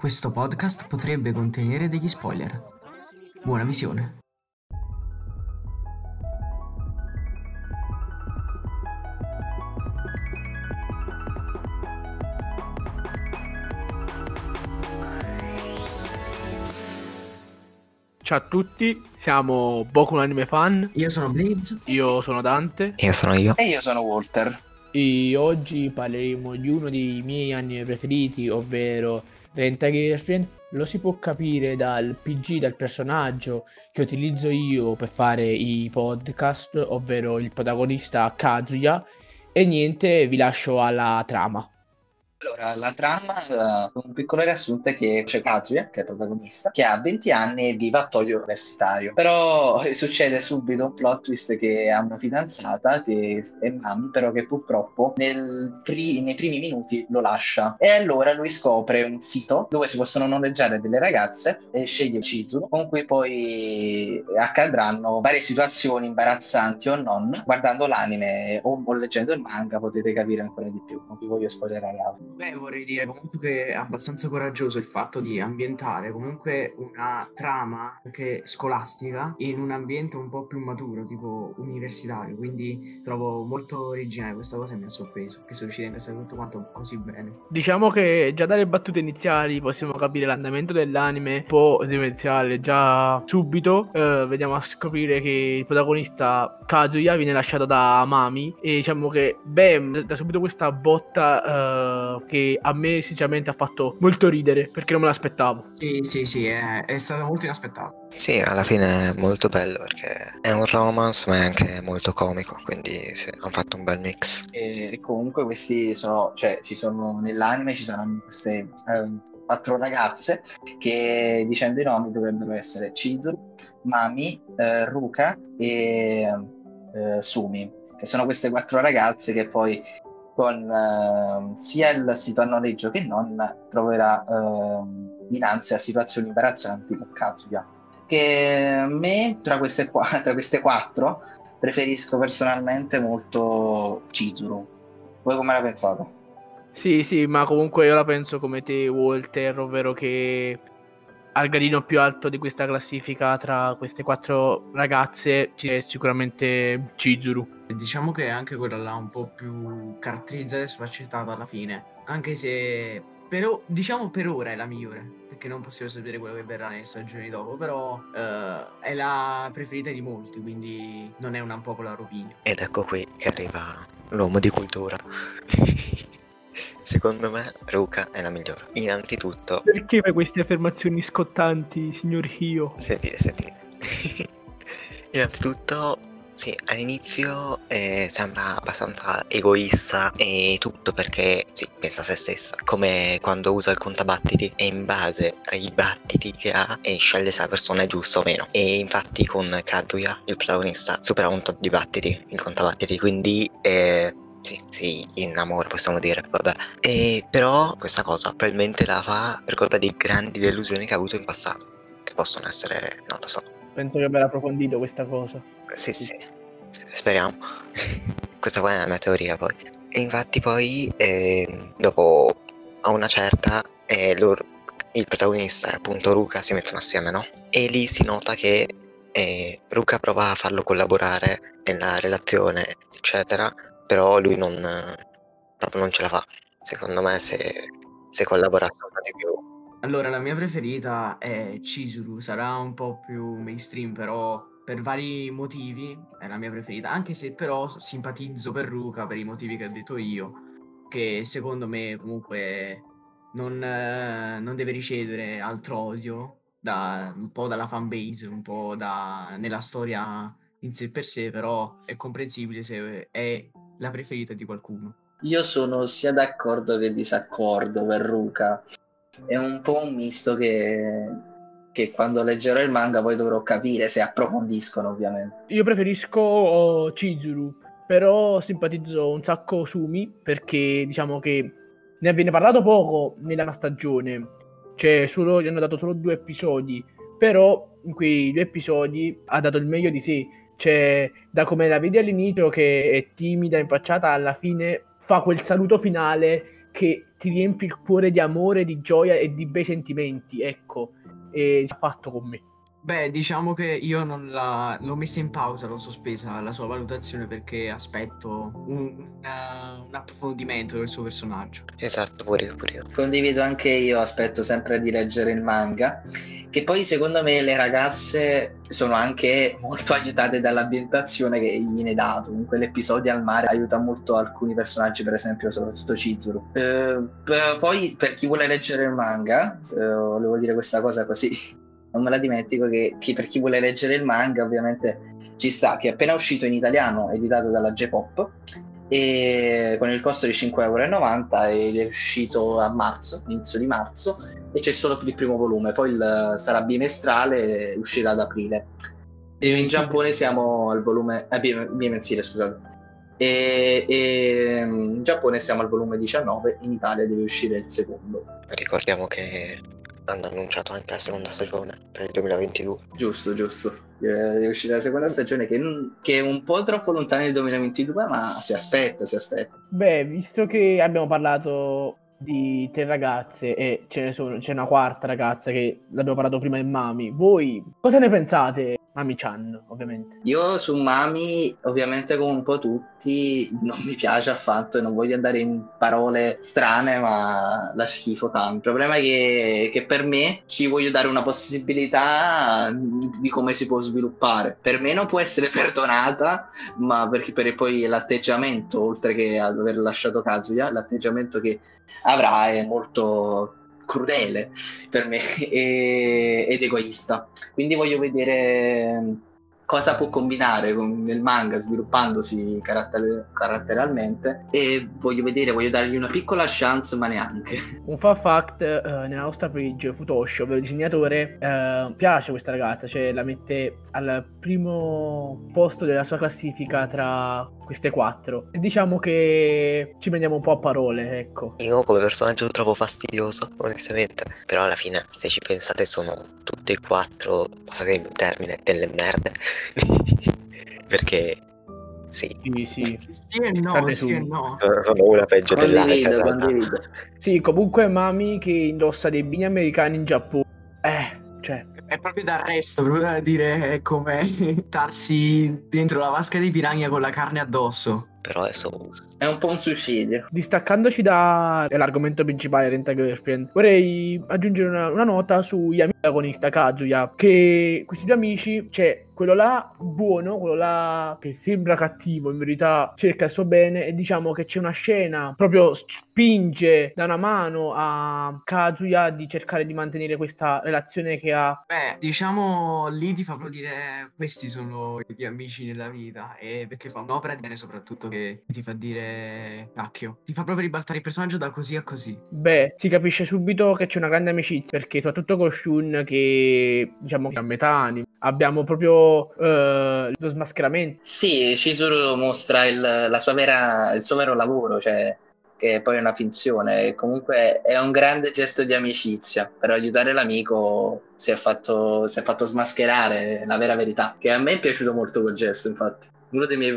Questo podcast potrebbe contenere degli spoiler. Buona visione. Ciao a tutti, siamo Boku Anime Fan, Io sono Blaze. io sono Dante Io sono io. E io sono Walter. e oggi parleremo di uno dei miei anime preferiti, ovvero Renta Girlfriend. Lo si può capire dal PG, dal personaggio che utilizzo io per fare i podcast, ovvero il protagonista Kazuya. E niente, vi lascio alla trama. Allora, la trama, eh, un piccolo riassunto è che c'è Kazuya, che è protagonista, che ha 20 anni e vive a Tokyo universitario. Però eh, succede subito un plot twist che ha una fidanzata, che è Mami, però che purtroppo pri- nei primi minuti lo lascia. E allora lui scopre un sito dove si possono noleggiare delle ragazze e sceglie Chizuru, con cui poi accadranno varie situazioni imbarazzanti o non. Guardando l'anime o, o leggendo il manga potete capire ancora di più, non vi voglio spoilerare altro. Beh, vorrei dire comunque che è abbastanza coraggioso il fatto di ambientare comunque una trama anche scolastica in un ambiente un po' più maturo, tipo universitario. Quindi trovo molto originale questa cosa e mi ha sorpreso che sia riuscito a incastrare tutto quanto così bene. Diciamo che già dalle battute iniziali possiamo capire l'andamento dell'anime un po' demenziale già subito. eh, vediamo a scoprire che il protagonista Kazuya viene lasciato da Mami e diciamo che bam, da subito questa botta eh, che a me sinceramente ha fatto molto ridere perché non me l'aspettavo. Sì, sì, sì, è, è stato molto inaspettato. Sì, alla fine è molto bello perché è un romance ma è anche molto comico, quindi sì, hanno fatto un bel mix. E comunque questi sono, cioè ci sono nell'anime ci saranno queste ehm, quattro ragazze che dicendo i nomi dovrebbero essere Chizuru, Mami, eh, Ruka e eh, Sumi, che sono queste quattro ragazze che poi con ehm, sia il sito a noleggio che non troverà ehm, dinanzi a situazioni imbarazzanti con Kazuya. Che a me tra queste, qua- tra queste quattro preferisco personalmente molto Chizuru. Voi come la pensate? Sì, sì, ma comunque io la penso come te, Walter, ovvero che al gradino più alto di questa classifica tra queste quattro ragazze c'è sicuramente Chizuru. Diciamo che è anche quella là un po' più caratterizzata e sfaccettata alla fine. Anche se, però, diciamo per ora è la migliore. Perché non possiamo sapere quello che verrà nelle stagioni dopo. Però eh, è la preferita di molti. Quindi non è una popola opinion. Ed ecco qui che arriva l'uomo di cultura. Secondo me Ruka è la migliore. Innanzitutto, Perché fai queste affermazioni scottanti, signor Hio? sentite, sentite. Innanzitutto, sì, all'inizio eh, sembra abbastanza egoista e tutto perché sì, pensa a se stessa, come quando usa il contabattiti e in base ai battiti che ha e sceglie se la persona è giusta o meno. E infatti con Kazuya, il protagonista, supera un tot di battiti, il contabattiti, quindi eh, sì, si innamora, possiamo dire, vabbè. E però questa cosa probabilmente la fa per colpa di grandi delusioni che ha avuto in passato, che possono essere, non lo so, Penso che aver approfondito questa cosa. sì, sì, speriamo. Questa qua è la mia teoria poi. E infatti poi, eh, dopo a una certa, eh, loro- il protagonista e appunto Ruka si mettono assieme, no? E lì si nota che eh, Ruka prova a farlo collaborare nella relazione, eccetera, però lui non, proprio non ce la fa. Secondo me se, se collaborasse un po' di più... Allora, la mia preferita è Chizuru, sarà un po' più mainstream, però per vari motivi è la mia preferita, anche se però simpatizzo per Ruka per i motivi che ho detto io, che secondo me comunque non, eh, non deve ricevere altro odio, da, un po' dalla fanbase, un po' da, nella storia in sé per sé, però è comprensibile se è la preferita di qualcuno. Io sono sia d'accordo che disaccordo per Ruka. È un po' un misto che, che quando leggerò il manga poi dovrò capire se approfondiscono, ovviamente. Io preferisco oh, Chizuru, però simpatizzo un sacco Sumi perché diciamo che ne viene parlato poco nella stagione. Cioè, solo, gli hanno dato solo due episodi, però in quei due episodi ha dato il meglio di sé. Cioè, da come la vedi all'inizio che è timida, impacciata, alla fine fa quel saluto finale che ti riempi il cuore di amore, di gioia e di bei sentimenti, ecco, e ha fatto con me. Beh, diciamo che io non la... l'ho messa in pausa, l'ho sospesa la sua valutazione perché aspetto un, una- un approfondimento del suo personaggio. Esatto, pure io, pure io. Condivido anche io, aspetto sempre di leggere il manga. Che poi secondo me le ragazze sono anche molto aiutate dall'ambientazione che gli viene dato. In quell'episodio al mare aiuta molto alcuni personaggi, per esempio, soprattutto Chizuru. Eh, poi, per chi vuole leggere il manga, eh, volevo dire questa cosa così non me la dimentico, che, che per chi vuole leggere il manga, ovviamente ci sta, che è appena uscito in italiano, editato dalla J-Pop, e con il costo di 5,90€ ed è uscito a marzo, inizio di marzo, e c'è solo il primo volume, poi il- sarà bimestrale e uscirà ad aprile. E in Giappone siamo al volume, eh, bime- bimensile scusate, e, e mm, in Giappone siamo al volume 19, in Italia deve uscire il secondo. Ricordiamo che hanno annunciato anche la seconda stagione per il 2022. Giusto, giusto. Eh, Deve uscire la seconda stagione che, che è un po' troppo lontana nel 2022, ma si aspetta, si aspetta. Beh, visto che abbiamo parlato di tre ragazze e ce ne sono, c'è una quarta ragazza che l'abbiamo parlato prima in Mami, voi cosa ne pensate? Mami-chan, ovviamente. Io su Mami, ovviamente come un po' tutti, non mi piace affatto e non voglio andare in parole strane, ma la schifo tanto. Il problema è che, che per me ci voglio dare una possibilità di come si può sviluppare. Per me non può essere perdonata, ma perché per poi l'atteggiamento, oltre che ad aver lasciato Kazuya, l'atteggiamento che avrà è molto crudele per me e- ed egoista. Quindi voglio vedere cosa può combinare con- nel manga sviluppandosi caratter- caratterialmente e voglio vedere, voglio dargli una piccola chance ma neanche. Un fun fact, eh, nella nostra page Futoshi, ovvero il disegnatore, eh, piace questa ragazza, cioè la mette al primo posto della sua classifica tra queste quattro. E diciamo che ci prendiamo un po' a parole, ecco. Io come personaggio lo trovo fastidioso, onestamente. Però alla fine, se ci pensate, sono tutte e quattro, passate il termine, delle merde. Perché, sì, Sì, sì. Sì e no, Carne sì e no. sono una peggio dell'altra. condivido. Sì, comunque Mami che indossa dei bini americani in Giappone. Eh, cioè, È proprio d'arresto, proprio da dire è come darsi dentro la vasca di piranha con la carne addosso. Però adesso È un po' un suicidio. distaccandoci dall'argomento principale Renta Girlfriend, vorrei aggiungere una, una nota sugli amici protagonista Kazuya. Che questi due amici, c'è quello là buono, quello là che sembra cattivo, in verità cerca il suo bene. E diciamo che c'è una scena proprio spinge da una mano a Kazuya di cercare di mantenere questa relazione che ha. Beh, diciamo lì ti fa proprio dire questi sono i miei amici nella vita e perché fa un'opera di bene soprattutto che ti fa dire cacchio, ti fa proprio ribaltare il personaggio da così a così. Beh, si capisce subito che c'è una grande amicizia perché soprattutto con Shun che diciamo che è a metà anime. Abbiamo proprio eh, lo smascheramento. Sì, Chizuru mostra il, la sua vera, il suo vero lavoro, cioè che poi è una finzione. Comunque è un grande gesto di amicizia. Per aiutare l'amico si è fatto, si è fatto smascherare la vera verità. Che a me è piaciuto molto quel gesto, infatti. Uno dei miei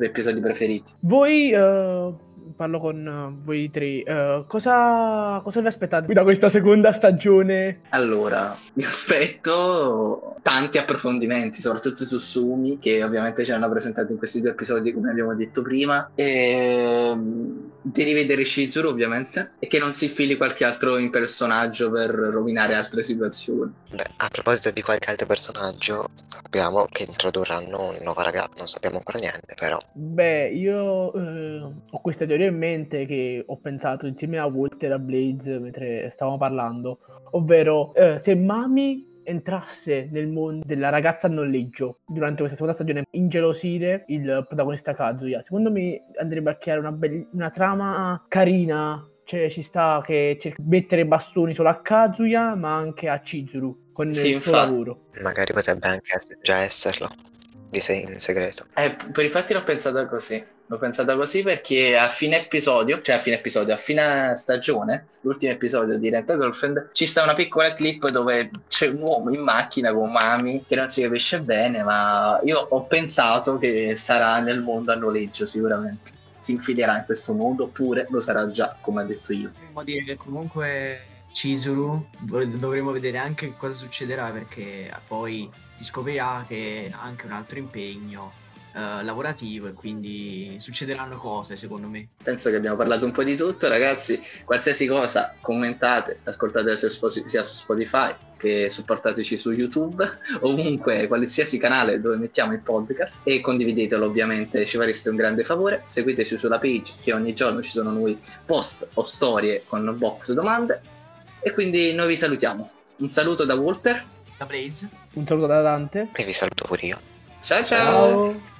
episodi preferiti. Voi, eh, parlo con eh, voi tre, eh, cosa, cosa vi aspettate da questa seconda stagione? Allora, mi aspetto tanti approfondimenti, soprattutto su Sumi, che ovviamente ci hanno presentato in questi due episodi, come abbiamo detto prima, e mm, di rivedere Shizuru, ovviamente, e che non si infili qualche altro in personaggio per rovinare altre situazioni. Beh, a proposito di qualche altro personaggio, sappiamo che introdurranno un nuovo ragazzo, non sappiamo ancora niente, però Beh, io eh, ho questa in mente che ho pensato insieme a Walter e a Blaze mentre stavamo parlando, ovvero eh, se Mami entrasse nel mondo della ragazza a noleggio durante questa seconda stagione ingelosire il protagonista Kazuya, secondo me andrebbe a creare una, bell- una trama carina, cioè ci sta che cerca di mettere bastoni solo a Kazuya ma anche a Chizuru con Sì, il suo infatti. lavoro. magari potrebbe anche già esserlo, di sé in segreto. Eh, per infatti l'ho pensata così. L'ho pensata così perché a fine episodio, cioè a fine episodio, a fine stagione, l'ultimo episodio di Rent a Girlfriend, ci sta una piccola clip dove c'è un uomo in macchina con Mami che non si capisce bene, ma io ho pensato che sarà nel mondo a noleggio sicuramente. si infilerà in questo mondo oppure lo sarà già, come ha detto io. Potremmo dire che comunque Chisuru vo- dovremo vedere anche cosa succederà perché poi si scoprirà che ha anche un altro impegno eh, lavorativo e quindi succederanno cose secondo me. Penso che abbiamo parlato un po' di tutto, ragazzi. Qualsiasi cosa, commentate, ascoltate sia su Spo- sia su Spotify che supportateci su YouTube, ovunque, qualsiasi canale dove mettiamo il podcast e condividetelo ovviamente, ci fareste un grande favore. Seguiteci sulla page che ogni giorno ci sono nuovi post o storie con box domande e quindi noi vi salutiamo. Un saluto da Walter. Da Blaze. Un saluto da Dante. E vi saluto pure io. ciao. ciao. Ciao.